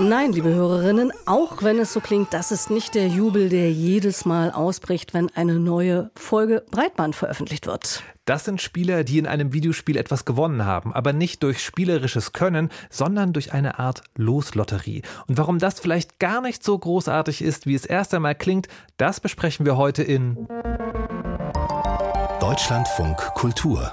Nein, liebe Hörerinnen, auch wenn es so klingt, das ist nicht der Jubel, der jedes Mal ausbricht, wenn eine neue Folge Breitband veröffentlicht wird. Das sind Spieler, die in einem Videospiel etwas gewonnen haben, aber nicht durch spielerisches Können, sondern durch eine Art Loslotterie. Und warum das vielleicht gar nicht so großartig ist, wie es erst einmal klingt, das besprechen wir heute in Deutschlandfunk Kultur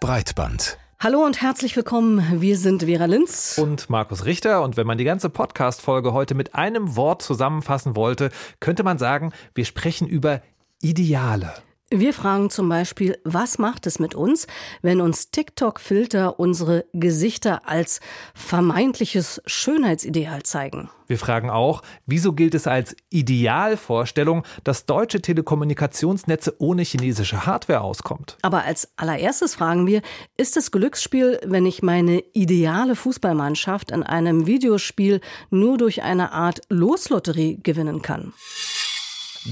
Breitband Hallo und herzlich willkommen. Wir sind Vera Linz und Markus Richter. Und wenn man die ganze Podcast-Folge heute mit einem Wort zusammenfassen wollte, könnte man sagen, wir sprechen über Ideale. Wir fragen zum Beispiel, was macht es mit uns, wenn uns TikTok-Filter unsere Gesichter als vermeintliches Schönheitsideal zeigen? Wir fragen auch, wieso gilt es als Idealvorstellung, dass deutsche Telekommunikationsnetze ohne chinesische Hardware auskommt? Aber als allererstes fragen wir, ist es Glücksspiel, wenn ich meine ideale Fußballmannschaft in einem Videospiel nur durch eine Art Loslotterie gewinnen kann?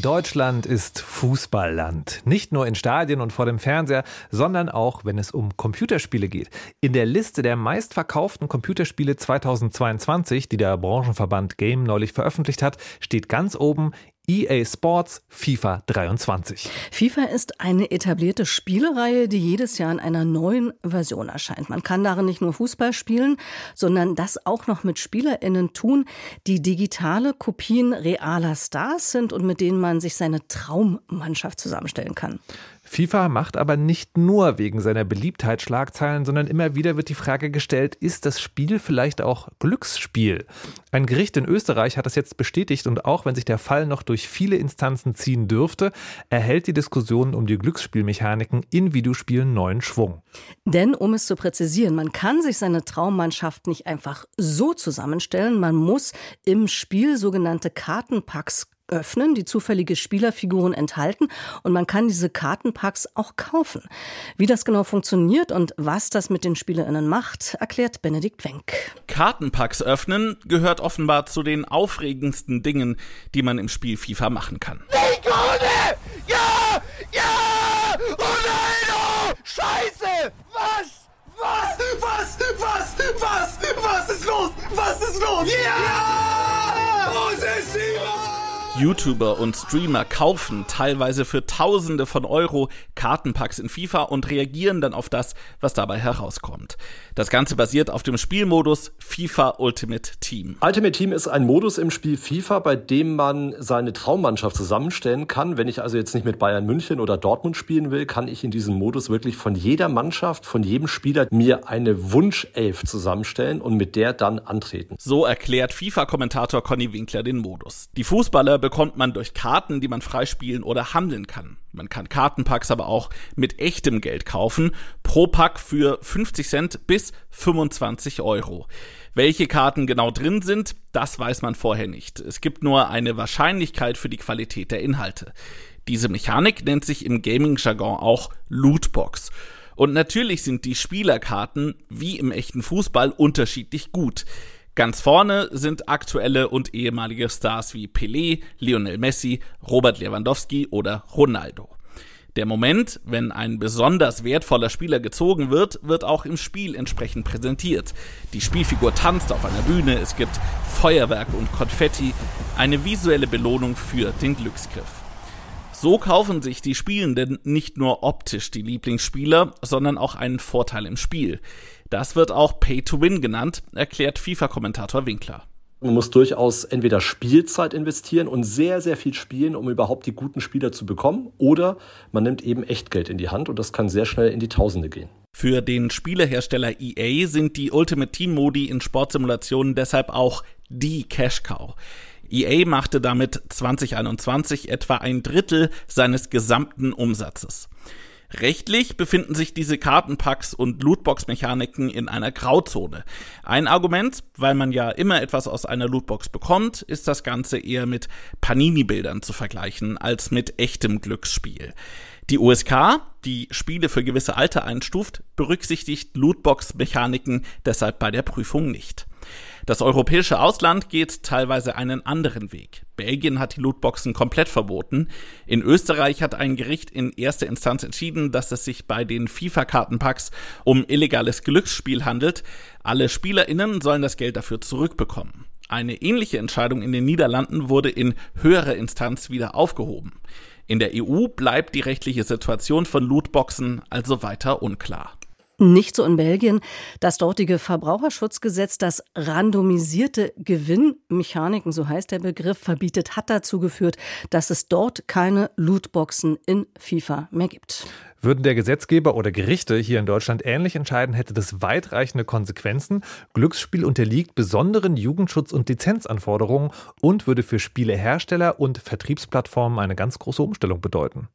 Deutschland ist Fußballland. Nicht nur in Stadien und vor dem Fernseher, sondern auch, wenn es um Computerspiele geht. In der Liste der meistverkauften Computerspiele 2022, die der Branchenverband Game neulich veröffentlicht hat, steht ganz oben EA Sports FIFA 23. FIFA ist eine etablierte Spielereihe, die jedes Jahr in einer neuen Version erscheint. Man kann darin nicht nur Fußball spielen, sondern das auch noch mit SpielerInnen tun, die digitale Kopien realer Stars sind und mit denen man sich seine Traummannschaft zusammenstellen kann. FIFA macht aber nicht nur wegen seiner Beliebtheit Schlagzeilen, sondern immer wieder wird die Frage gestellt, ist das Spiel vielleicht auch Glücksspiel? Ein Gericht in Österreich hat das jetzt bestätigt und auch wenn sich der Fall noch durch viele Instanzen ziehen dürfte, erhält die Diskussion um die Glücksspielmechaniken in Videospielen neuen Schwung. Denn um es zu präzisieren, man kann sich seine Traummannschaft nicht einfach so zusammenstellen, man muss im Spiel sogenannte Kartenpacks öffnen, die zufällige Spielerfiguren enthalten und man kann diese Kartenpacks auch kaufen. Wie das genau funktioniert und was das mit den SpielerInnen macht, erklärt Benedikt Wenk. Kartenpacks öffnen gehört offenbar zu den aufregendsten Dingen, die man im Spiel FIFA machen kann. Sekunde! Ja! Ja! Oh nein! Oh! Scheiße! Was? Was? Was? Was? Was? Was ist los? Was ist los? Ja! ja! Oh, YouTuber und Streamer kaufen teilweise für Tausende von Euro Kartenpacks in FIFA und reagieren dann auf das, was dabei herauskommt. Das Ganze basiert auf dem Spielmodus FIFA Ultimate Team. Ultimate Team ist ein Modus im Spiel FIFA, bei dem man seine Traummannschaft zusammenstellen kann. Wenn ich also jetzt nicht mit Bayern München oder Dortmund spielen will, kann ich in diesem Modus wirklich von jeder Mannschaft, von jedem Spieler mir eine Wunschelf zusammenstellen und mit der dann antreten. So erklärt FIFA-Kommentator Conny Winkler den Modus. Die Fußballer bekommt man durch Karten, die man freispielen oder handeln kann. Man kann Kartenpacks aber auch mit echtem Geld kaufen, pro Pack für 50 Cent bis 25 Euro. Welche Karten genau drin sind, das weiß man vorher nicht. Es gibt nur eine Wahrscheinlichkeit für die Qualität der Inhalte. Diese Mechanik nennt sich im Gaming-Jargon auch Lootbox. Und natürlich sind die Spielerkarten wie im echten Fußball unterschiedlich gut. Ganz vorne sind aktuelle und ehemalige Stars wie Pelé, Lionel Messi, Robert Lewandowski oder Ronaldo. Der Moment, wenn ein besonders wertvoller Spieler gezogen wird, wird auch im Spiel entsprechend präsentiert. Die Spielfigur tanzt auf einer Bühne, es gibt Feuerwerk und Konfetti, eine visuelle Belohnung für den Glücksgriff. So kaufen sich die Spielenden nicht nur optisch die Lieblingsspieler, sondern auch einen Vorteil im Spiel. Das wird auch Pay to Win genannt, erklärt FIFA-Kommentator Winkler. Man muss durchaus entweder Spielzeit investieren und sehr, sehr viel spielen, um überhaupt die guten Spieler zu bekommen, oder man nimmt eben Echtgeld in die Hand und das kann sehr schnell in die Tausende gehen. Für den Spielehersteller EA sind die Ultimate Team Modi in Sportsimulationen deshalb auch die Cash Cow. EA machte damit 2021 etwa ein Drittel seines gesamten Umsatzes. Rechtlich befinden sich diese Kartenpacks und Lootbox-Mechaniken in einer Grauzone. Ein Argument, weil man ja immer etwas aus einer Lootbox bekommt, ist das Ganze eher mit Panini-Bildern zu vergleichen als mit echtem Glücksspiel. Die USK, die Spiele für gewisse Alter einstuft, berücksichtigt Lootbox-Mechaniken deshalb bei der Prüfung nicht. Das europäische Ausland geht teilweise einen anderen Weg. Belgien hat die Lootboxen komplett verboten. In Österreich hat ein Gericht in erster Instanz entschieden, dass es sich bei den FIFA-Kartenpacks um illegales Glücksspiel handelt. Alle SpielerInnen sollen das Geld dafür zurückbekommen. Eine ähnliche Entscheidung in den Niederlanden wurde in höherer Instanz wieder aufgehoben. In der EU bleibt die rechtliche Situation von Lootboxen also weiter unklar. Nicht so in Belgien. Das dortige Verbraucherschutzgesetz, das randomisierte Gewinnmechaniken, so heißt der Begriff, verbietet, hat dazu geführt, dass es dort keine Lootboxen in FIFA mehr gibt. Würden der Gesetzgeber oder Gerichte hier in Deutschland ähnlich entscheiden, hätte das weitreichende Konsequenzen. Glücksspiel unterliegt besonderen Jugendschutz- und Lizenzanforderungen und würde für Spielehersteller und Vertriebsplattformen eine ganz große Umstellung bedeuten.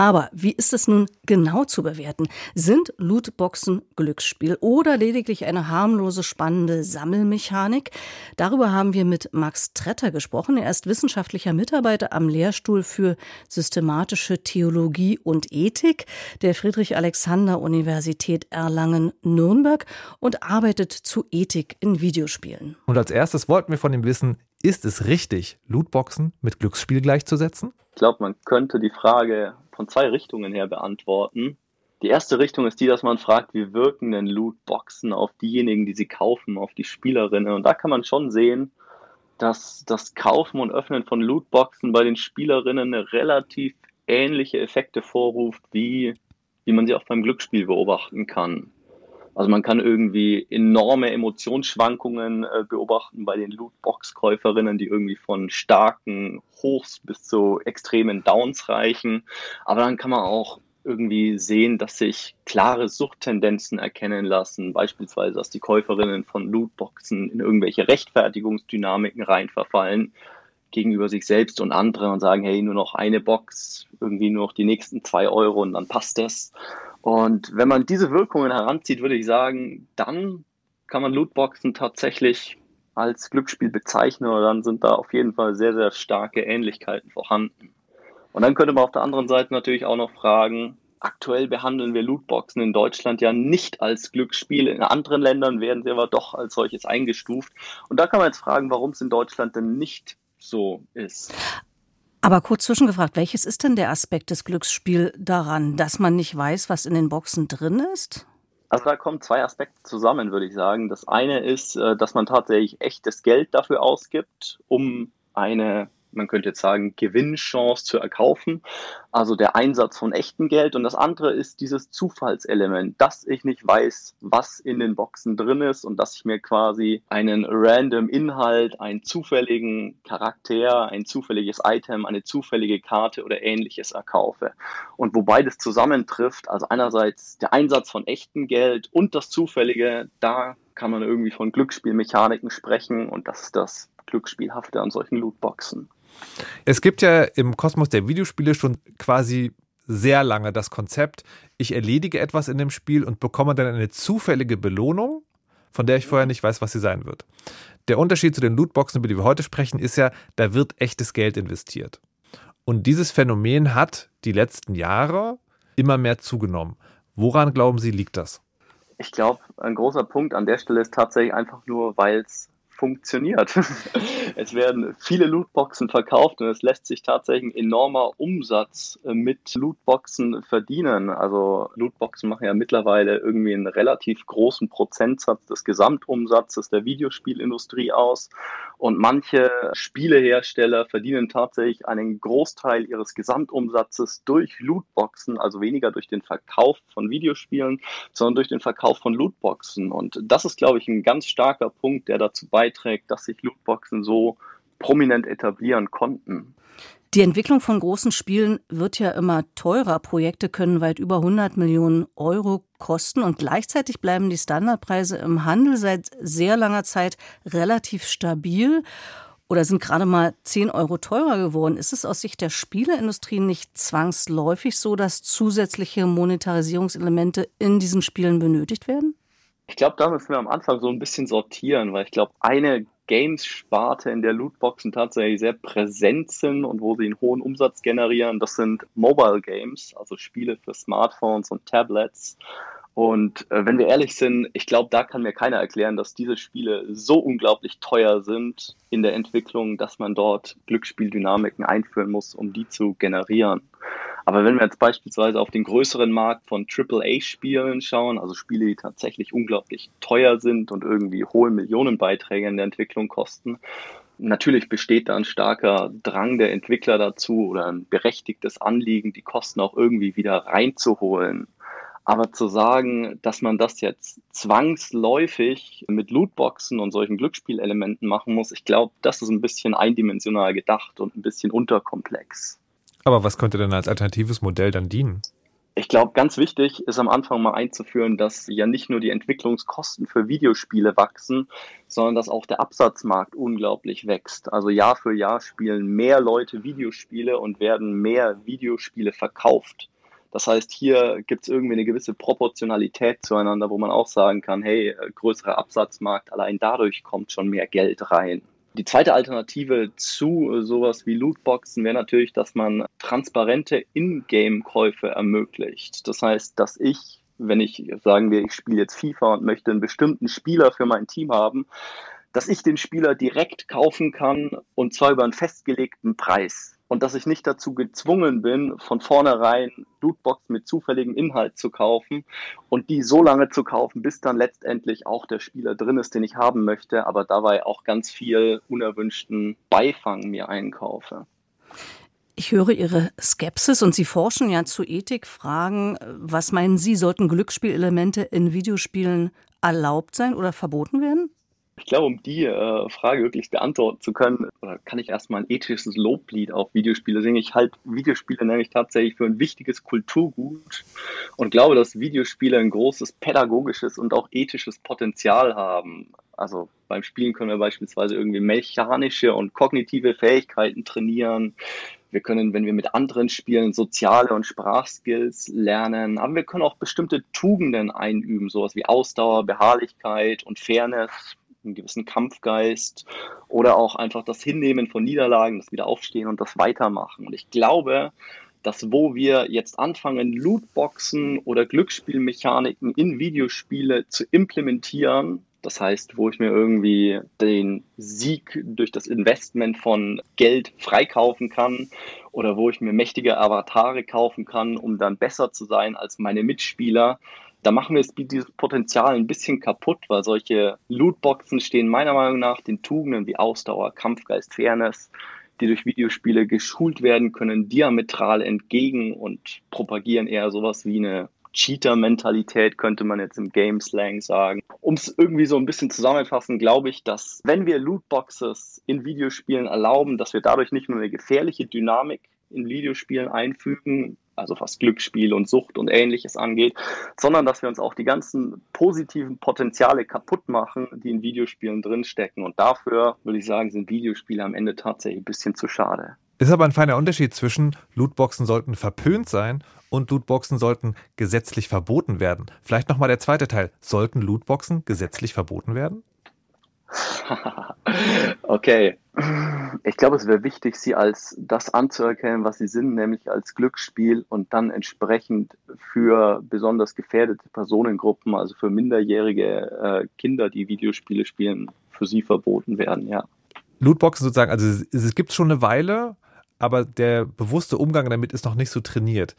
Aber wie ist es nun genau zu bewerten? Sind Lootboxen Glücksspiel oder lediglich eine harmlose, spannende Sammelmechanik? Darüber haben wir mit Max Tretter gesprochen. Er ist wissenschaftlicher Mitarbeiter am Lehrstuhl für systematische Theologie und Ethik der Friedrich-Alexander-Universität Erlangen-Nürnberg und arbeitet zu Ethik in Videospielen. Und als erstes wollten wir von ihm wissen, ist es richtig, Lootboxen mit Glücksspiel gleichzusetzen? Ich glaube, man könnte die Frage von zwei Richtungen her beantworten. Die erste Richtung ist die, dass man fragt, wie wirken denn Lootboxen auf diejenigen, die sie kaufen, auf die Spielerinnen. Und da kann man schon sehen, dass das Kaufen und Öffnen von Lootboxen bei den Spielerinnen relativ ähnliche Effekte vorruft, wie, wie man sie auch beim Glücksspiel beobachten kann. Also man kann irgendwie enorme Emotionsschwankungen äh, beobachten bei den Lootbox-Käuferinnen, die irgendwie von starken Hochs bis zu extremen Downs reichen. Aber dann kann man auch irgendwie sehen, dass sich klare Suchttendenzen erkennen lassen, beispielsweise, dass die Käuferinnen von Lootboxen in irgendwelche Rechtfertigungsdynamiken reinverfallen gegenüber sich selbst und anderen und sagen, hey, nur noch eine Box, irgendwie nur noch die nächsten zwei Euro und dann passt das. Und wenn man diese Wirkungen heranzieht, würde ich sagen, dann kann man Lootboxen tatsächlich als Glücksspiel bezeichnen oder dann sind da auf jeden Fall sehr, sehr starke Ähnlichkeiten vorhanden. Und dann könnte man auf der anderen Seite natürlich auch noch fragen, aktuell behandeln wir Lootboxen in Deutschland ja nicht als Glücksspiel. In anderen Ländern werden sie aber doch als solches eingestuft. Und da kann man jetzt fragen, warum es in Deutschland denn nicht so ist. Aber kurz zwischengefragt, welches ist denn der Aspekt des Glücksspiels daran, dass man nicht weiß, was in den Boxen drin ist? Also da kommen zwei Aspekte zusammen, würde ich sagen. Das eine ist, äh, dass man tatsächlich echtes Geld dafür ausgibt, um eine man könnte jetzt sagen, Gewinnchance zu erkaufen. Also der Einsatz von echtem Geld. Und das andere ist dieses Zufallselement, dass ich nicht weiß, was in den Boxen drin ist und dass ich mir quasi einen random Inhalt, einen zufälligen Charakter, ein zufälliges Item, eine zufällige Karte oder ähnliches erkaufe. Und wo beides zusammentrifft, also einerseits der Einsatz von echtem Geld und das Zufällige, da kann man irgendwie von Glücksspielmechaniken sprechen und das ist das Glücksspielhafte an solchen Lootboxen. Es gibt ja im Kosmos der Videospiele schon quasi sehr lange das Konzept, ich erledige etwas in dem Spiel und bekomme dann eine zufällige Belohnung, von der ich vorher nicht weiß, was sie sein wird. Der Unterschied zu den Lootboxen, über die wir heute sprechen, ist ja, da wird echtes Geld investiert. Und dieses Phänomen hat die letzten Jahre immer mehr zugenommen. Woran glauben Sie, liegt das? Ich glaube, ein großer Punkt an der Stelle ist tatsächlich einfach nur, weil es funktioniert. es werden viele Lootboxen verkauft und es lässt sich tatsächlich ein enormer Umsatz äh, mit Lootboxen verdienen. Also Lootboxen machen ja mittlerweile irgendwie einen relativ großen Prozentsatz des Gesamtumsatzes der Videospielindustrie aus. Und manche Spielehersteller verdienen tatsächlich einen Großteil ihres Gesamtumsatzes durch Lootboxen, also weniger durch den Verkauf von Videospielen, sondern durch den Verkauf von Lootboxen. Und das ist, glaube ich, ein ganz starker Punkt, der dazu beiträgt, beiträgt, dass sich Lootboxen so prominent etablieren konnten. Die Entwicklung von großen Spielen wird ja immer teurer. Projekte können weit über 100 Millionen Euro kosten und gleichzeitig bleiben die Standardpreise im Handel seit sehr langer Zeit relativ stabil oder sind gerade mal 10 Euro teurer geworden. Ist es aus Sicht der Spieleindustrie nicht zwangsläufig so, dass zusätzliche Monetarisierungselemente in diesen Spielen benötigt werden? Ich glaube, da müssen wir am Anfang so ein bisschen sortieren, weil ich glaube, eine Games-Sparte, in der Lootboxen tatsächlich sehr präsent sind und wo sie einen hohen Umsatz generieren, das sind Mobile Games, also Spiele für Smartphones und Tablets. Und äh, wenn wir ehrlich sind, ich glaube, da kann mir keiner erklären, dass diese Spiele so unglaublich teuer sind in der Entwicklung, dass man dort Glücksspieldynamiken einführen muss, um die zu generieren. Aber wenn wir jetzt beispielsweise auf den größeren Markt von AAA-Spielen schauen, also Spiele, die tatsächlich unglaublich teuer sind und irgendwie hohe Millionenbeiträge in der Entwicklung kosten, Natürlich besteht da ein starker Drang der Entwickler dazu oder ein berechtigtes Anliegen, die Kosten auch irgendwie wieder reinzuholen. Aber zu sagen, dass man das jetzt zwangsläufig mit Lootboxen und solchen Glücksspielelementen machen muss, ich glaube, das ist ein bisschen eindimensional gedacht und ein bisschen unterkomplex. Aber was könnte denn als alternatives Modell dann dienen? Ich glaube, ganz wichtig ist am Anfang mal einzuführen, dass ja nicht nur die Entwicklungskosten für Videospiele wachsen, sondern dass auch der Absatzmarkt unglaublich wächst. Also Jahr für Jahr spielen mehr Leute Videospiele und werden mehr Videospiele verkauft. Das heißt, hier gibt es irgendwie eine gewisse Proportionalität zueinander, wo man auch sagen kann, hey, äh, größerer Absatzmarkt, allein dadurch kommt schon mehr Geld rein. Die zweite Alternative zu äh, sowas wie Lootboxen wäre natürlich, dass man transparente Ingame-Käufe ermöglicht. Das heißt, dass ich, wenn ich sagen wir, ich spiele jetzt FIFA und möchte einen bestimmten Spieler für mein Team haben, dass ich den Spieler direkt kaufen kann und zwar über einen festgelegten Preis und dass ich nicht dazu gezwungen bin, von vornherein Lootbox mit zufälligem Inhalt zu kaufen und die so lange zu kaufen, bis dann letztendlich auch der Spieler drin ist, den ich haben möchte, aber dabei auch ganz viel unerwünschten Beifang mir einkaufe. Ich höre Ihre Skepsis und Sie forschen ja zu Ethikfragen. Was meinen Sie, sollten Glücksspielelemente in Videospielen erlaubt sein oder verboten werden? Ich glaube, um die äh, Frage wirklich beantworten zu können, kann ich erstmal ein ethisches Loblied auf Videospiele singen. Ich halte Videospiele nämlich tatsächlich für ein wichtiges Kulturgut und glaube, dass Videospiele ein großes pädagogisches und auch ethisches Potenzial haben. Also beim Spielen können wir beispielsweise irgendwie mechanische und kognitive Fähigkeiten trainieren. Wir können, wenn wir mit anderen spielen, soziale und Sprachskills lernen. Aber wir können auch bestimmte Tugenden einüben, sowas wie Ausdauer, Beharrlichkeit und Fairness einen gewissen Kampfgeist oder auch einfach das Hinnehmen von Niederlagen, das Wiederaufstehen und das Weitermachen. Und ich glaube, dass wo wir jetzt anfangen, Lootboxen oder Glücksspielmechaniken in Videospiele zu implementieren, das heißt, wo ich mir irgendwie den Sieg durch das Investment von Geld freikaufen kann oder wo ich mir mächtige Avatare kaufen kann, um dann besser zu sein als meine Mitspieler, da machen wir dieses Potenzial ein bisschen kaputt, weil solche Lootboxen stehen meiner Meinung nach den Tugenden wie Ausdauer, Kampfgeist, Fairness, die durch Videospiele geschult werden können, diametral entgegen und propagieren eher sowas wie eine Cheater-Mentalität, könnte man jetzt im Game-Slang sagen. Um es irgendwie so ein bisschen zusammenfassen, glaube ich, dass wenn wir Lootboxes in Videospielen erlauben, dass wir dadurch nicht nur eine gefährliche Dynamik in Videospielen einfügen, also was Glücksspiel und Sucht und ähnliches angeht, sondern dass wir uns auch die ganzen positiven Potenziale kaputt machen, die in Videospielen drinstecken. Und dafür würde ich sagen, sind Videospiele am Ende tatsächlich ein bisschen zu schade. Ist aber ein feiner Unterschied zwischen Lootboxen sollten verpönt sein und Lootboxen sollten gesetzlich verboten werden. Vielleicht nochmal der zweite Teil. Sollten Lootboxen gesetzlich verboten werden? okay. Ich glaube, es wäre wichtig, sie als das anzuerkennen, was sie sind, nämlich als Glücksspiel und dann entsprechend für besonders gefährdete Personengruppen, also für minderjährige äh, Kinder, die Videospiele spielen, für sie verboten werden, ja. Lootboxen sozusagen, also es, es gibt schon eine Weile, aber der bewusste Umgang damit ist noch nicht so trainiert.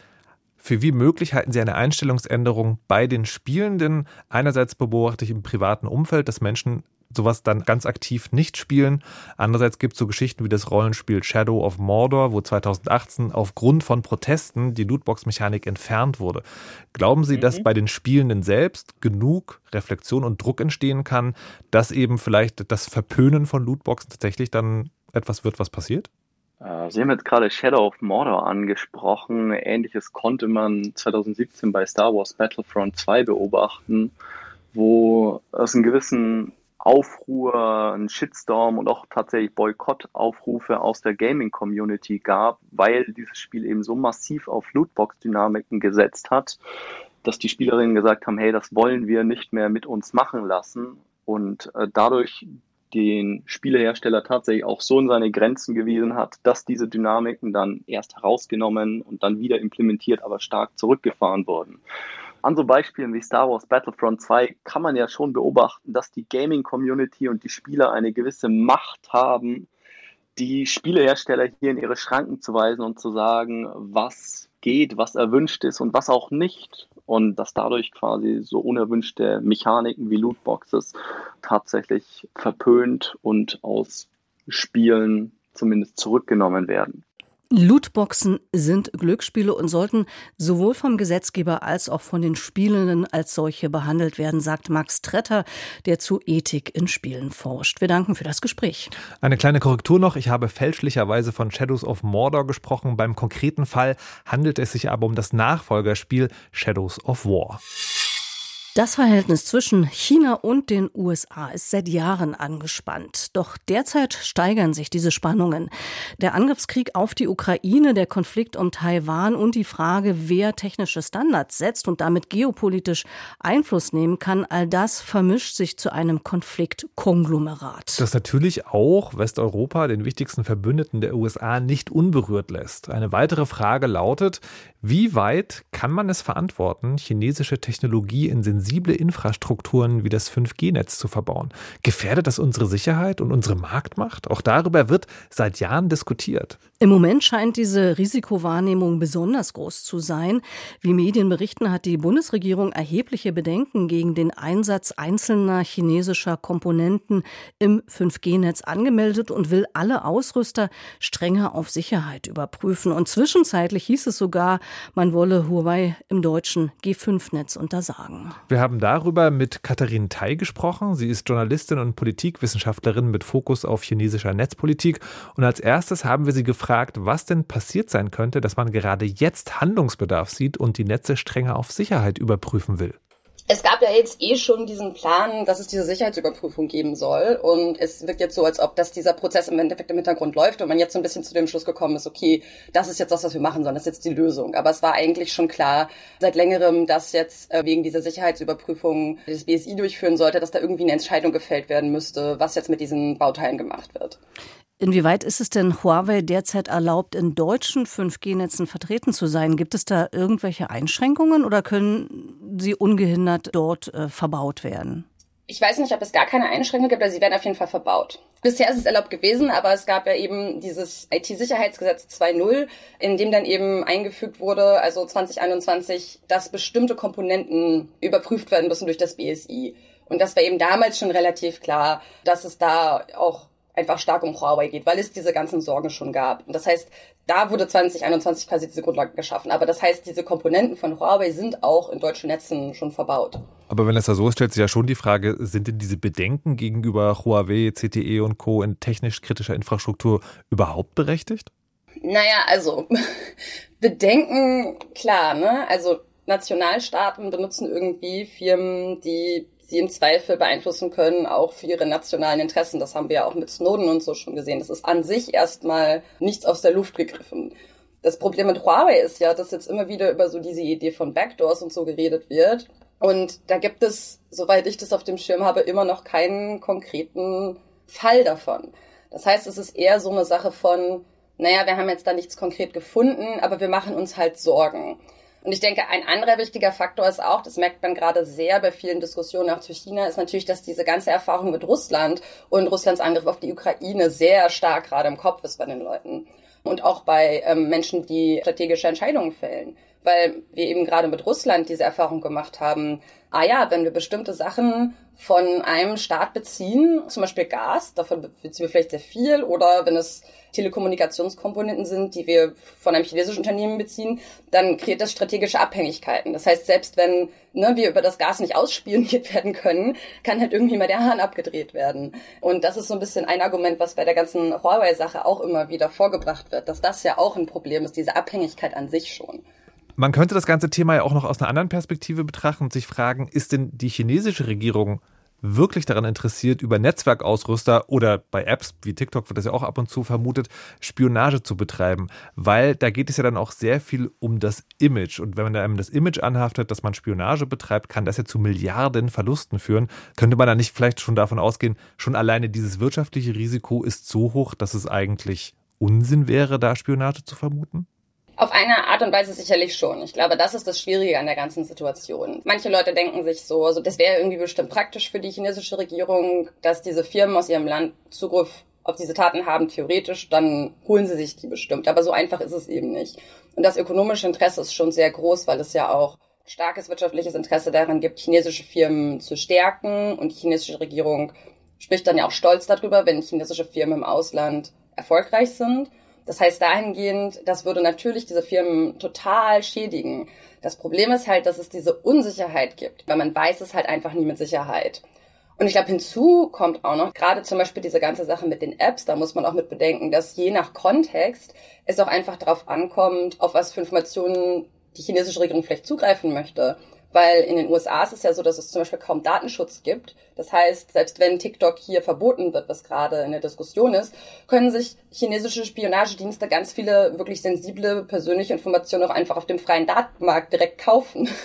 Für wie möglich halten Sie eine Einstellungsänderung bei den Spielenden? Einerseits beobachte ich im privaten Umfeld, dass Menschen sowas dann ganz aktiv nicht spielen. Andererseits gibt es so Geschichten wie das Rollenspiel Shadow of Mordor, wo 2018 aufgrund von Protesten die Lootbox-Mechanik entfernt wurde. Glauben Sie, mhm. dass bei den Spielenden selbst genug Reflexion und Druck entstehen kann, dass eben vielleicht das Verpönen von Lootboxen tatsächlich dann etwas wird, was passiert? Äh, Sie haben jetzt gerade Shadow of Mordor angesprochen. Ähnliches konnte man 2017 bei Star Wars Battlefront 2 beobachten, wo es einen gewissen Aufruhr, einen Shitstorm und auch tatsächlich Boykottaufrufe aus der Gaming-Community gab, weil dieses Spiel eben so massiv auf Lootbox-Dynamiken gesetzt hat, dass die Spielerinnen gesagt haben, hey, das wollen wir nicht mehr mit uns machen lassen und äh, dadurch den Spielehersteller tatsächlich auch so in seine Grenzen gewiesen hat, dass diese Dynamiken dann erst herausgenommen und dann wieder implementiert, aber stark zurückgefahren wurden. An so Beispielen wie Star Wars Battlefront 2 kann man ja schon beobachten, dass die Gaming-Community und die Spieler eine gewisse Macht haben, die Spielehersteller hier in ihre Schranken zu weisen und zu sagen, was geht, was erwünscht ist und was auch nicht. Und dass dadurch quasi so unerwünschte Mechaniken wie Lootboxes tatsächlich verpönt und aus Spielen zumindest zurückgenommen werden. Lootboxen sind Glücksspiele und sollten sowohl vom Gesetzgeber als auch von den Spielenden als solche behandelt werden, sagt Max Tretter, der zu Ethik in Spielen forscht. Wir danken für das Gespräch. Eine kleine Korrektur noch. Ich habe fälschlicherweise von Shadows of Mordor gesprochen. Beim konkreten Fall handelt es sich aber um das Nachfolgerspiel Shadows of War. Das Verhältnis zwischen China und den USA ist seit Jahren angespannt. Doch derzeit steigern sich diese Spannungen. Der Angriffskrieg auf die Ukraine, der Konflikt um Taiwan und die Frage, wer technische Standards setzt und damit geopolitisch Einfluss nehmen kann, all das vermischt sich zu einem Konfliktkonglomerat. Das natürlich auch Westeuropa, den wichtigsten Verbündeten der USA, nicht unberührt lässt. Eine weitere Frage lautet, wie weit kann man es verantworten, chinesische Technologie in sensible Infrastrukturen wie das 5G-Netz zu verbauen? Gefährdet das unsere Sicherheit und unsere Marktmacht? Auch darüber wird seit Jahren diskutiert. Im Moment scheint diese Risikowahrnehmung besonders groß zu sein. Wie Medien berichten, hat die Bundesregierung erhebliche Bedenken gegen den Einsatz einzelner chinesischer Komponenten im 5G-Netz angemeldet und will alle Ausrüster strenger auf Sicherheit überprüfen. Und zwischenzeitlich hieß es sogar, man wolle Huawei im deutschen G5-Netz untersagen. Wir haben darüber mit Katharine Tai gesprochen. Sie ist Journalistin und Politikwissenschaftlerin mit Fokus auf chinesischer Netzpolitik. Und als erstes haben wir sie gefragt, was denn passiert sein könnte, dass man gerade jetzt Handlungsbedarf sieht und die Netze strenger auf Sicherheit überprüfen will. Es gab ja jetzt eh schon diesen Plan, dass es diese Sicherheitsüberprüfung geben soll. Und es wirkt jetzt so, als ob das dieser Prozess im Endeffekt im Hintergrund läuft und man jetzt so ein bisschen zu dem Schluss gekommen ist, okay, das ist jetzt das, was wir machen sollen, das ist jetzt die Lösung. Aber es war eigentlich schon klar seit längerem, dass jetzt äh, wegen dieser Sicherheitsüberprüfung das BSI durchführen sollte, dass da irgendwie eine Entscheidung gefällt werden müsste, was jetzt mit diesen Bauteilen gemacht wird. Inwieweit ist es denn Huawei derzeit erlaubt, in deutschen 5G-Netzen vertreten zu sein? Gibt es da irgendwelche Einschränkungen oder können sie ungehindert dort äh, verbaut werden? Ich weiß nicht, ob es gar keine Einschränkungen gibt, aber sie werden auf jeden Fall verbaut. Bisher ist es erlaubt gewesen, aber es gab ja eben dieses IT-Sicherheitsgesetz 2.0, in dem dann eben eingefügt wurde, also 2021, dass bestimmte Komponenten überprüft werden müssen durch das BSI. Und das war eben damals schon relativ klar, dass es da auch einfach stark um Huawei geht, weil es diese ganzen Sorgen schon gab. Und das heißt, da wurde 2021 quasi diese Grundlage geschaffen. Aber das heißt, diese Komponenten von Huawei sind auch in deutschen Netzen schon verbaut. Aber wenn es da so ist, stellt sich ja schon die Frage, sind denn diese Bedenken gegenüber Huawei, CTE und Co. in technisch kritischer Infrastruktur überhaupt berechtigt? Naja, also Bedenken, klar, ne? Also Nationalstaaten benutzen irgendwie Firmen, die sie im Zweifel beeinflussen können, auch für ihre nationalen Interessen. Das haben wir ja auch mit Snowden und so schon gesehen. Das ist an sich erstmal nichts aus der Luft gegriffen. Das Problem mit Huawei ist ja, dass jetzt immer wieder über so diese Idee von Backdoors und so geredet wird. Und da gibt es, soweit ich das auf dem Schirm habe, immer noch keinen konkreten Fall davon. Das heißt, es ist eher so eine Sache von, naja, wir haben jetzt da nichts konkret gefunden, aber wir machen uns halt Sorgen. Und ich denke, ein anderer wichtiger Faktor ist auch, das merkt man gerade sehr bei vielen Diskussionen auch zu China, ist natürlich, dass diese ganze Erfahrung mit Russland und Russlands Angriff auf die Ukraine sehr stark gerade im Kopf ist bei den Leuten. Und auch bei ähm, Menschen, die strategische Entscheidungen fällen. Weil wir eben gerade mit Russland diese Erfahrung gemacht haben, ah ja, wenn wir bestimmte Sachen von einem Staat beziehen, zum Beispiel Gas, davon beziehen wir vielleicht sehr viel, oder wenn es Telekommunikationskomponenten sind, die wir von einem chinesischen Unternehmen beziehen, dann kreiert das strategische Abhängigkeiten. Das heißt, selbst wenn ne, wir über das Gas nicht ausspioniert werden können, kann halt irgendwie mal der Hahn abgedreht werden. Und das ist so ein bisschen ein Argument, was bei der ganzen Huawei-Sache auch immer wieder vorgebracht wird, dass das ja auch ein Problem ist, diese Abhängigkeit an sich schon. Man könnte das ganze Thema ja auch noch aus einer anderen Perspektive betrachten und sich fragen, ist denn die chinesische Regierung wirklich daran interessiert, über Netzwerkausrüster oder bei Apps wie TikTok wird das ja auch ab und zu vermutet, Spionage zu betreiben, weil da geht es ja dann auch sehr viel um das Image und wenn man da einem das Image anhaftet, dass man Spionage betreibt, kann das ja zu Milliarden Verlusten führen. Könnte man da nicht vielleicht schon davon ausgehen, schon alleine dieses wirtschaftliche Risiko ist so hoch, dass es eigentlich Unsinn wäre, da Spionage zu vermuten? Auf eine Art und Weise sicherlich schon. Ich glaube, das ist das Schwierige an der ganzen Situation. Manche Leute denken sich so, also das wäre irgendwie bestimmt praktisch für die chinesische Regierung, dass diese Firmen aus ihrem Land Zugriff auf diese Taten haben, theoretisch, dann holen sie sich die bestimmt. Aber so einfach ist es eben nicht. Und das ökonomische Interesse ist schon sehr groß, weil es ja auch starkes wirtschaftliches Interesse daran gibt, chinesische Firmen zu stärken. Und die chinesische Regierung spricht dann ja auch stolz darüber, wenn chinesische Firmen im Ausland erfolgreich sind. Das heißt dahingehend, das würde natürlich diese Firmen total schädigen. Das Problem ist halt, dass es diese Unsicherheit gibt, weil man weiß es halt einfach nie mit Sicherheit. Und ich glaube, hinzu kommt auch noch gerade zum Beispiel diese ganze Sache mit den Apps. Da muss man auch mit bedenken, dass je nach Kontext es auch einfach darauf ankommt, auf was für Informationen die chinesische Regierung vielleicht zugreifen möchte. Weil in den USA ist es ja so, dass es zum Beispiel kaum Datenschutz gibt. Das heißt, selbst wenn TikTok hier verboten wird, was gerade in der Diskussion ist, können sich chinesische Spionagedienste ganz viele wirklich sensible persönliche Informationen auch einfach auf dem freien Datenmarkt direkt kaufen.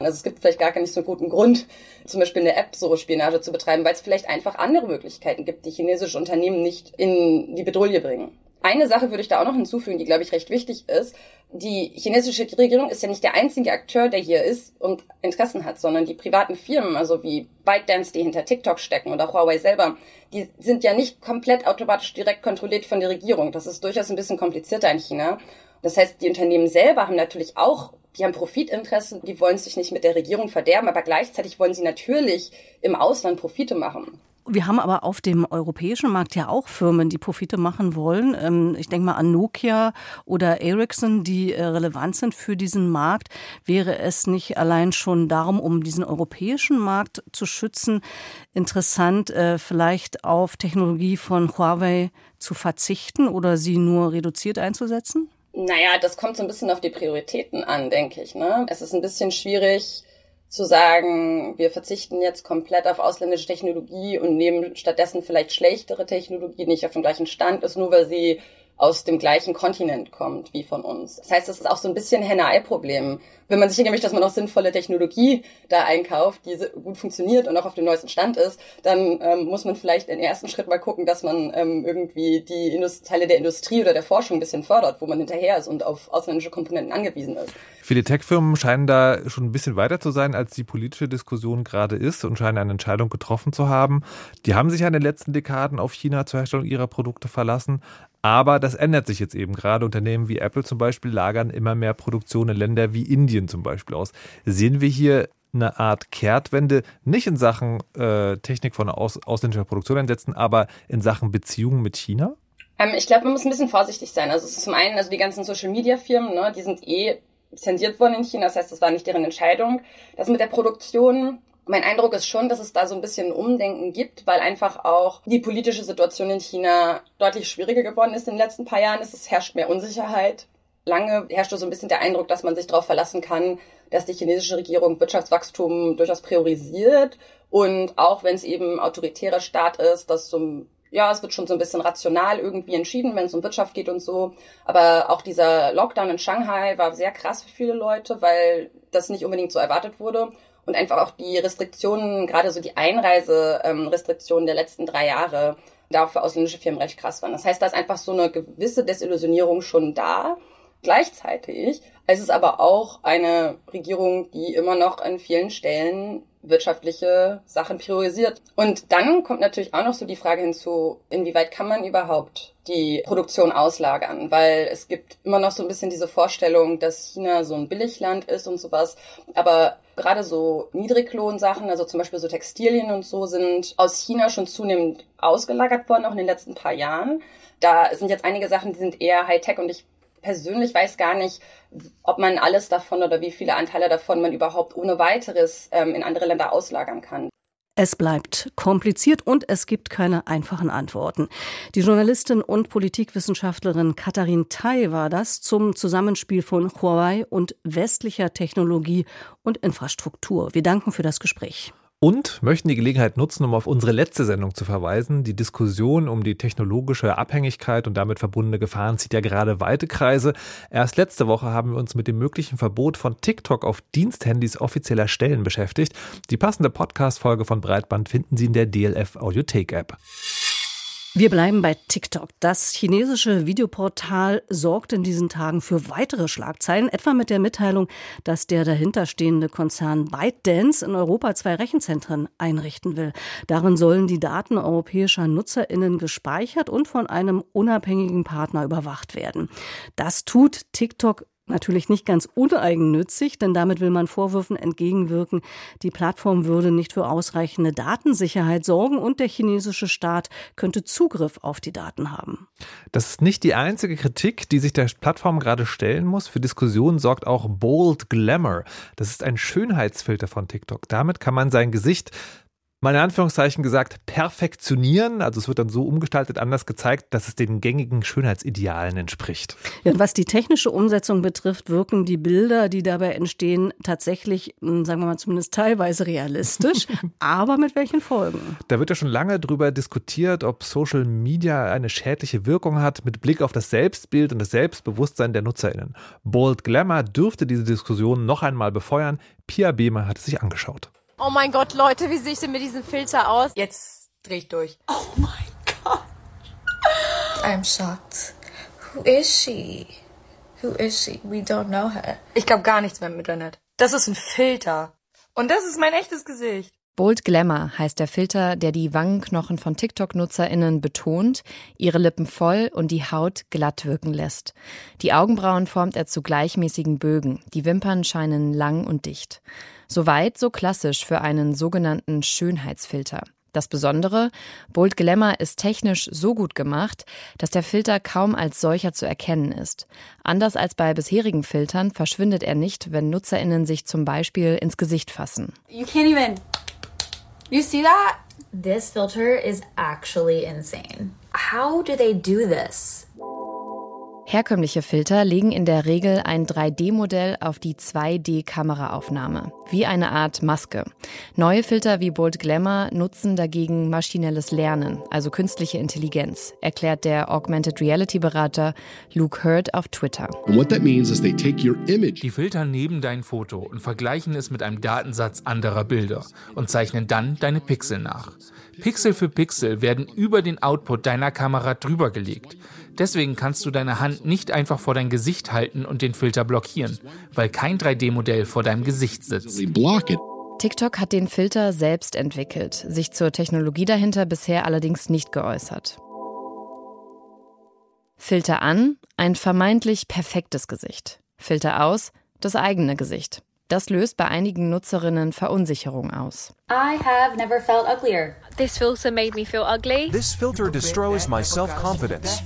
Also es gibt vielleicht gar nicht so einen guten Grund, zum Beispiel eine App so Spionage zu betreiben, weil es vielleicht einfach andere Möglichkeiten gibt, die chinesische Unternehmen nicht in die Bedrohung bringen. Eine Sache würde ich da auch noch hinzufügen, die, glaube ich, recht wichtig ist. Die chinesische Regierung ist ja nicht der einzige Akteur, der hier ist und Interessen hat, sondern die privaten Firmen, also wie ByteDance, die hinter TikTok stecken oder Huawei selber, die sind ja nicht komplett automatisch direkt kontrolliert von der Regierung. Das ist durchaus ein bisschen komplizierter in China. Das heißt, die Unternehmen selber haben natürlich auch die haben Profitinteressen, die wollen sich nicht mit der Regierung verderben, aber gleichzeitig wollen sie natürlich im Ausland Profite machen. Wir haben aber auf dem europäischen Markt ja auch Firmen, die Profite machen wollen. Ähm, ich denke mal an Nokia oder Ericsson, die äh, relevant sind für diesen Markt. Wäre es nicht allein schon darum, um diesen europäischen Markt zu schützen, interessant, äh, vielleicht auf Technologie von Huawei zu verzichten oder sie nur reduziert einzusetzen? Naja, das kommt so ein bisschen auf die Prioritäten an, denke ich. Ne? Es ist ein bisschen schwierig, zu sagen, wir verzichten jetzt komplett auf ausländische Technologie und nehmen stattdessen vielleicht schlechtere Technologie, nicht auf dem gleichen Stand ist, nur weil sie aus dem gleichen Kontinent kommt wie von uns. Das heißt, das ist auch so ein bisschen Henne-Ei-Problem. Wenn man sicher möchte, dass man auch sinnvolle Technologie da einkauft, die gut funktioniert und auch auf dem neuesten Stand ist, dann ähm, muss man vielleicht im ersten Schritt mal gucken, dass man ähm, irgendwie die Indust Teile der Industrie oder der Forschung ein bisschen fördert, wo man hinterher ist und auf ausländische Komponenten angewiesen ist. Viele Tech-Firmen scheinen da schon ein bisschen weiter zu sein, als die politische Diskussion gerade ist und scheinen eine Entscheidung getroffen zu haben. Die haben sich ja in den letzten Dekaden auf China zur Herstellung ihrer Produkte verlassen. Aber das ändert sich jetzt eben gerade. Unternehmen wie Apple zum Beispiel lagern immer mehr Produktion in Länder wie Indien zum Beispiel aus. Sehen wir hier eine Art Kehrtwende, nicht in Sachen äh, Technik von aus, ausländischer Produktion einsetzen, aber in Sachen Beziehungen mit China? Ähm, ich glaube, man muss ein bisschen vorsichtig sein. Also zum einen, also die ganzen Social-Media-Firmen, ne, die sind eh zensiert worden in China. Das heißt, das war nicht deren Entscheidung. Das mit der Produktion mein Eindruck ist schon, dass es da so ein bisschen Umdenken gibt, weil einfach auch die politische Situation in China deutlich schwieriger geworden ist in den letzten paar Jahren. Es herrscht mehr Unsicherheit. Lange herrschte so ein bisschen der Eindruck, dass man sich darauf verlassen kann, dass die chinesische Regierung Wirtschaftswachstum durchaus priorisiert. Und auch wenn es eben autoritärer Staat ist, dass so ja, es wird schon so ein bisschen rational irgendwie entschieden, wenn es um Wirtschaft geht und so. Aber auch dieser Lockdown in Shanghai war sehr krass für viele Leute, weil das nicht unbedingt so erwartet wurde und einfach auch die Restriktionen, gerade so die Einreiserestriktionen der letzten drei Jahre, da auch für ausländische Firmen recht krass waren. Das heißt, da ist einfach so eine gewisse Desillusionierung schon da. Gleichzeitig ist es aber auch eine Regierung, die immer noch an vielen Stellen wirtschaftliche Sachen priorisiert. Und dann kommt natürlich auch noch so die Frage hinzu, inwieweit kann man überhaupt die Produktion auslagern? Weil es gibt immer noch so ein bisschen diese Vorstellung, dass China so ein Billigland ist und sowas. Aber gerade so Niedriglohnsachen, also zum Beispiel so Textilien und so, sind aus China schon zunehmend ausgelagert worden, auch in den letzten paar Jahren. Da sind jetzt einige Sachen, die sind eher Hightech und ich persönlich weiß gar nicht, ob man alles davon oder wie viele Anteile davon man überhaupt ohne weiteres ähm, in andere Länder auslagern kann. Es bleibt kompliziert und es gibt keine einfachen Antworten. Die Journalistin und Politikwissenschaftlerin Katharin Tai war das zum Zusammenspiel von Huawei und westlicher Technologie und Infrastruktur. Wir danken für das Gespräch und möchten die Gelegenheit nutzen, um auf unsere letzte Sendung zu verweisen. Die Diskussion um die technologische Abhängigkeit und damit verbundene Gefahren zieht ja gerade weite Kreise. Erst letzte Woche haben wir uns mit dem möglichen Verbot von TikTok auf Diensthandys offizieller Stellen beschäftigt. Die passende Podcast-Folge von Breitband finden Sie in der DLF Audiothek-App. Wir bleiben bei TikTok. Das chinesische Videoportal sorgt in diesen Tagen für weitere Schlagzeilen, etwa mit der Mitteilung, dass der dahinterstehende Konzern ByteDance in Europa zwei Rechenzentren einrichten will. Darin sollen die Daten europäischer Nutzerinnen gespeichert und von einem unabhängigen Partner überwacht werden. Das tut TikTok natürlich nicht ganz uneigennützig, denn damit will man Vorwürfen entgegenwirken, die Plattform würde nicht für ausreichende Datensicherheit sorgen und der chinesische Staat könnte Zugriff auf die Daten haben. Das ist nicht die einzige Kritik, die sich der Plattform gerade stellen muss. Für Diskussionen sorgt auch Bold Glamour. Das ist ein Schönheitsfilter von TikTok. Damit kann man sein Gesicht mal in Anführungszeichen gesagt, perfektionieren. Also es wird dann so umgestaltet, anders gezeigt, dass es den gängigen Schönheitsidealen entspricht. Ja, was die technische Umsetzung betrifft, wirken die Bilder, die dabei entstehen, tatsächlich, hm, sagen wir mal zumindest teilweise realistisch. Aber mit welchen Folgen? Da wird ja schon lange darüber diskutiert, ob Social Media eine schädliche Wirkung hat mit Blick auf das Selbstbild und das Selbstbewusstsein der NutzerInnen. Bold Glamour dürfte diese Diskussion noch einmal befeuern. Pia Behmer hat es sich angeschaut. Oh mein Gott, Leute, wie sehe ich denn mit diesem Filter aus? Jetzt dreh ich durch. Oh mein Gott. I'm shocked. Who is she? Who is she? We don't know her. Ich glaube gar nichts mehr im Internet. Das ist ein Filter. Und das ist mein echtes Gesicht. Bold Glamour heißt der Filter, der die Wangenknochen von TikTok-NutzerInnen betont, ihre Lippen voll und die Haut glatt wirken lässt. Die Augenbrauen formt er zu gleichmäßigen Bögen, die Wimpern scheinen lang und dicht. Soweit so klassisch für einen sogenannten Schönheitsfilter. Das Besondere, Bold Glamour ist technisch so gut gemacht, dass der Filter kaum als solcher zu erkennen ist. Anders als bei bisherigen Filtern verschwindet er nicht, wenn NutzerInnen sich zum Beispiel ins Gesicht fassen. You can't even. You see that? This filter is actually insane. How do they do this? Herkömmliche Filter legen in der Regel ein 3D-Modell auf die 2D-Kameraaufnahme, wie eine Art Maske. Neue Filter wie Bold Glamour nutzen dagegen maschinelles Lernen, also künstliche Intelligenz, erklärt der Augmented Reality-Berater Luke Hurd auf Twitter. Die Filter nehmen dein Foto und vergleichen es mit einem Datensatz anderer Bilder und zeichnen dann deine Pixel nach. Pixel für Pixel werden über den Output deiner Kamera drüber gelegt. Deswegen kannst du deine Hand nicht einfach vor dein Gesicht halten und den Filter blockieren, weil kein 3D-Modell vor deinem Gesicht sitzt. TikTok hat den Filter selbst entwickelt, sich zur Technologie dahinter bisher allerdings nicht geäußert. Filter an, ein vermeintlich perfektes Gesicht. Filter aus, das eigene Gesicht. Das löst bei einigen Nutzerinnen Verunsicherung aus. I have never felt uglier. This filter made me feel ugly. This filter destroys my self-confidence.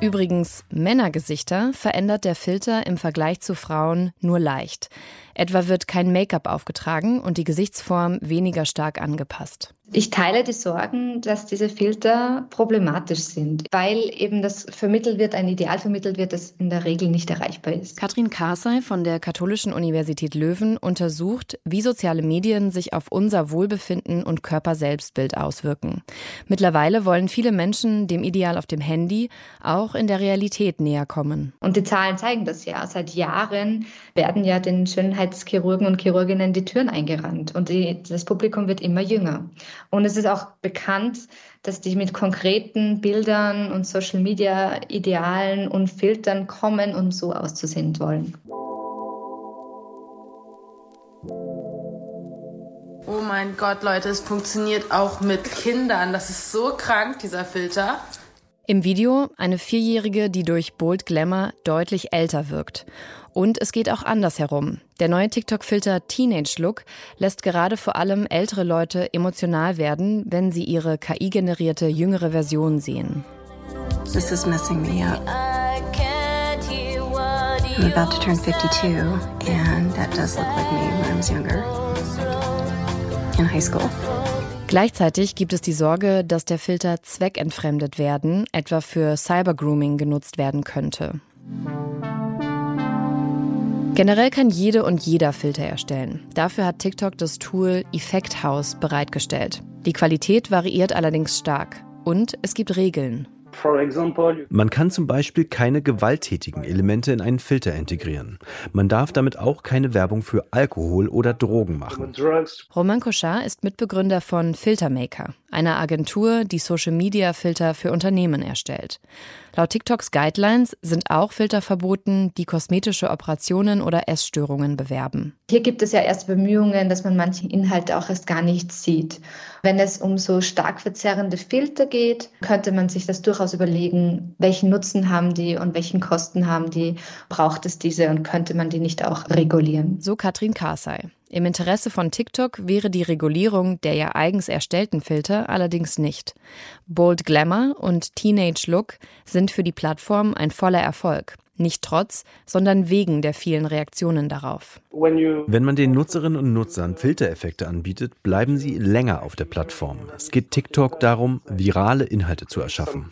Übrigens, Männergesichter verändert der Filter im Vergleich zu Frauen nur leicht. Etwa wird kein Make-up aufgetragen und die Gesichtsform weniger stark angepasst. Ich teile die Sorgen, dass diese Filter problematisch sind, weil eben das vermittelt wird, ein Ideal vermittelt wird, das in der Regel nicht erreichbar ist. Katrin Karsey von der Katholischen Universität Löwen untersucht, wie soziale Medien sich auf unser Wohlbefinden und Körperselbstbild auswirken. Mittlerweile wollen viele Menschen dem Ideal auf dem Handy auch in der Realität näher kommen. Und die Zahlen zeigen das ja. Seit Jahren werden ja den Schönheitschirurgen und Chirurginnen die Türen eingerannt und die, das Publikum wird immer jünger. Und es ist auch bekannt, dass die mit konkreten Bildern und Social Media Idealen und Filtern kommen, um so auszusehen wollen. Oh mein Gott, Leute, es funktioniert auch mit Kindern. Das ist so krank, dieser Filter. Im Video eine Vierjährige, die durch Bold Glamour deutlich älter wirkt. Und es geht auch andersherum. Der neue TikTok-Filter Teenage Look lässt gerade vor allem ältere Leute emotional werden, wenn sie ihre KI-generierte jüngere Version sehen. This is messing me up. I'm about to turn 52 and that does look like me when I was younger. In high school. Gleichzeitig gibt es die Sorge, dass der Filter zweckentfremdet werden, etwa für Cybergrooming genutzt werden könnte. Generell kann jede und jeder Filter erstellen. Dafür hat TikTok das Tool Effect House bereitgestellt. Die Qualität variiert allerdings stark. Und es gibt Regeln. Man kann zum Beispiel keine gewalttätigen Elemente in einen Filter integrieren. Man darf damit auch keine Werbung für Alkohol oder Drogen machen. Roman Kochar ist Mitbegründer von Filtermaker, einer Agentur, die Social-Media-Filter für Unternehmen erstellt. Laut TikToks Guidelines sind auch Filter verboten, die kosmetische Operationen oder Essstörungen bewerben. Hier gibt es ja erst Bemühungen, dass man manche Inhalte auch erst gar nicht sieht. Wenn es um so stark verzerrende Filter geht, könnte man sich das durchaus überlegen, welchen Nutzen haben die und welchen Kosten haben die, braucht es diese und könnte man die nicht auch regulieren. So Katrin Karsey. Im Interesse von TikTok wäre die Regulierung der ja eigens erstellten Filter allerdings nicht. Bold Glamour und Teenage Look sind für die Plattform ein voller Erfolg. Nicht trotz, sondern wegen der vielen Reaktionen darauf. Wenn man den Nutzerinnen und Nutzern Filtereffekte anbietet, bleiben sie länger auf der Plattform. Es geht TikTok darum, virale Inhalte zu erschaffen.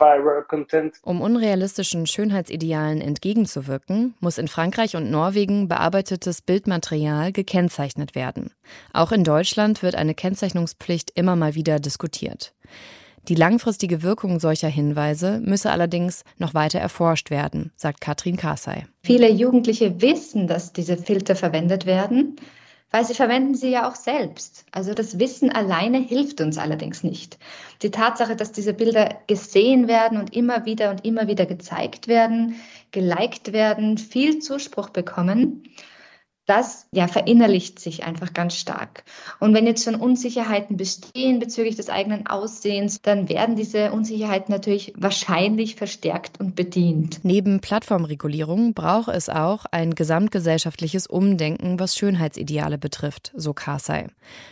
Um unrealistischen Schönheitsidealen entgegenzuwirken, muss in Frankreich und Norwegen bearbeitetes Bildmaterial gekennzeichnet werden. Auch in Deutschland wird eine Kennzeichnungspflicht immer mal wieder diskutiert. Die langfristige Wirkung solcher Hinweise müsse allerdings noch weiter erforscht werden, sagt Katrin Karsey. Viele Jugendliche wissen, dass diese Filter verwendet werden, weil sie verwenden sie ja auch selbst. Also das Wissen alleine hilft uns allerdings nicht. Die Tatsache, dass diese Bilder gesehen werden und immer wieder und immer wieder gezeigt werden, geliked werden, viel Zuspruch bekommen, das ja verinnerlicht sich einfach ganz stark. Und wenn jetzt schon Unsicherheiten bestehen bezüglich des eigenen Aussehens, dann werden diese Unsicherheiten natürlich wahrscheinlich verstärkt und bedient. Neben Plattformregulierung braucht es auch ein gesamtgesellschaftliches Umdenken, was Schönheitsideale betrifft, so Karsey.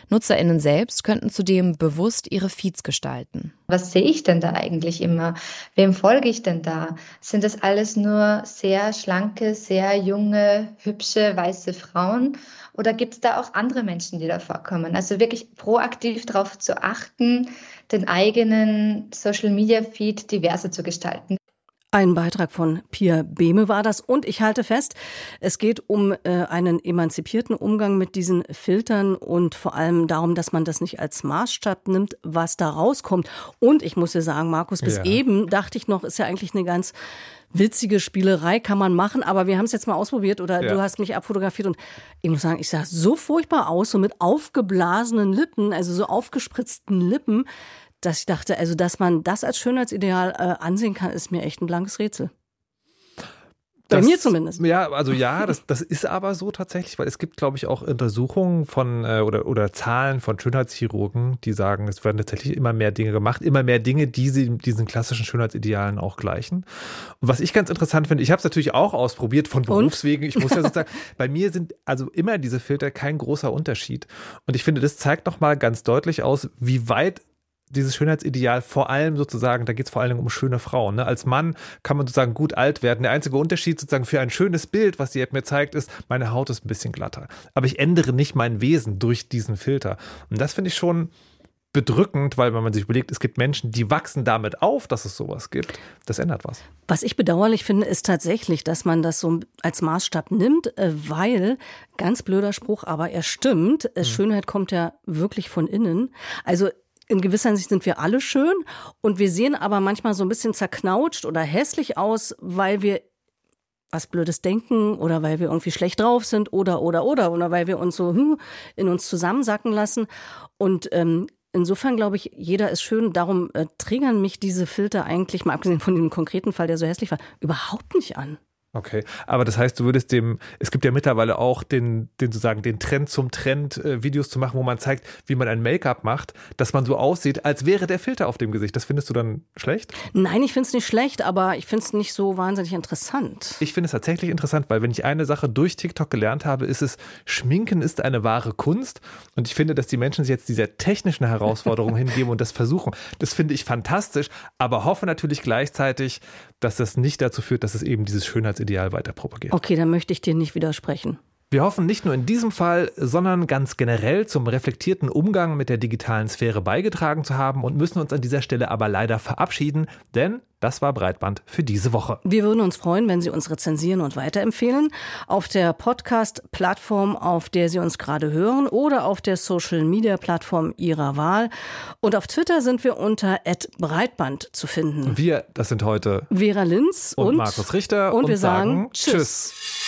Nutzerinnen selbst könnten zudem bewusst ihre Feeds gestalten. Was sehe ich denn da eigentlich immer? Wem folge ich denn da? Sind das alles nur sehr schlanke, sehr junge, hübsche, weiße Frauen? Oder gibt es da auch andere Menschen, die da vorkommen? Also wirklich proaktiv darauf zu achten, den eigenen Social-Media-Feed diverser zu gestalten. Ein Beitrag von Pia Behme war das. Und ich halte fest, es geht um äh, einen emanzipierten Umgang mit diesen Filtern und vor allem darum, dass man das nicht als Maßstab nimmt, was da rauskommt. Und ich muss dir sagen, Markus, bis ja. eben dachte ich noch, ist ja eigentlich eine ganz witzige Spielerei kann man machen, aber wir haben es jetzt mal ausprobiert oder ja. du hast mich abfotografiert und ich muss sagen, ich sah so furchtbar aus, so mit aufgeblasenen Lippen, also so aufgespritzten Lippen dass ich dachte, also dass man das als Schönheitsideal äh, ansehen kann, ist mir echt ein blankes Rätsel. Bei das, mir zumindest. Ja, also ja, das, das ist aber so tatsächlich, weil es gibt, glaube ich, auch Untersuchungen von äh, oder, oder Zahlen von Schönheitschirurgen, die sagen, es werden tatsächlich immer mehr Dinge gemacht, immer mehr Dinge, die sie diesen klassischen Schönheitsidealen auch gleichen. Und was ich ganz interessant finde, ich habe es natürlich auch ausprobiert von Berufswegen. Und? Ich muss ja sozusagen, bei mir sind also immer diese Filter kein großer Unterschied. Und ich finde, das zeigt nochmal ganz deutlich aus, wie weit dieses Schönheitsideal vor allem sozusagen, da geht es vor allem um schöne Frauen. Ne? Als Mann kann man sozusagen gut alt werden. Der einzige Unterschied sozusagen für ein schönes Bild, was die App mir zeigt, ist, meine Haut ist ein bisschen glatter. Aber ich ändere nicht mein Wesen durch diesen Filter. Und das finde ich schon bedrückend, weil wenn man sich überlegt, es gibt Menschen, die wachsen damit auf, dass es sowas gibt. Das ändert was. Was ich bedauerlich finde, ist tatsächlich, dass man das so als Maßstab nimmt, äh, weil, ganz blöder Spruch, aber er stimmt, hm. Schönheit kommt ja wirklich von innen. Also in gewisser Hinsicht sind wir alle schön und wir sehen aber manchmal so ein bisschen zerknautscht oder hässlich aus, weil wir was Blödes denken oder weil wir irgendwie schlecht drauf sind oder oder oder oder weil wir uns so hm, in uns zusammensacken lassen und ähm, Insofern glaube ich, jeder ist schön. Darum äh, triggern mich diese Filter eigentlich, mal abgesehen von dem konkreten Fall, der so hässlich war, überhaupt nicht an. Okay, aber das heißt, du würdest dem, es gibt ja mittlerweile auch den, den sozusagen den Trend zum Trend, äh, Videos zu machen, wo man zeigt, wie man ein Make-up macht, dass man so aussieht, als wäre der Filter auf dem Gesicht. Das findest du dann schlecht? Nein, ich finde es nicht schlecht, aber ich finde es nicht so wahnsinnig interessant. Ich finde es tatsächlich interessant, weil wenn ich eine Sache durch TikTok gelernt habe, ist es, Schminken ist eine wahre Kunst. Und ich finde, dass die Menschen sich jetzt dieser technischen Herausforderung hingeben und das versuchen. Das finde ich fantastisch, aber hoffe natürlich gleichzeitig, dass das nicht dazu führt, dass es eben dieses Schönheitsideal weiter. Okay, dann möchte ich dir nicht widersprechen. Wir hoffen nicht nur in diesem Fall, sondern ganz generell zum reflektierten Umgang mit der digitalen Sphäre beigetragen zu haben und müssen uns an dieser Stelle aber leider verabschieden, denn das war Breitband für diese Woche. Wir würden uns freuen, wenn Sie uns rezensieren und weiterempfehlen. Auf der Podcast-Plattform, auf der Sie uns gerade hören oder auf der Social-Media-Plattform Ihrer Wahl. Und auf Twitter sind wir unter Breitband zu finden. Wir, das sind heute Vera Linz und, und Markus Richter. Und, und wir sagen, Tschüss. tschüss.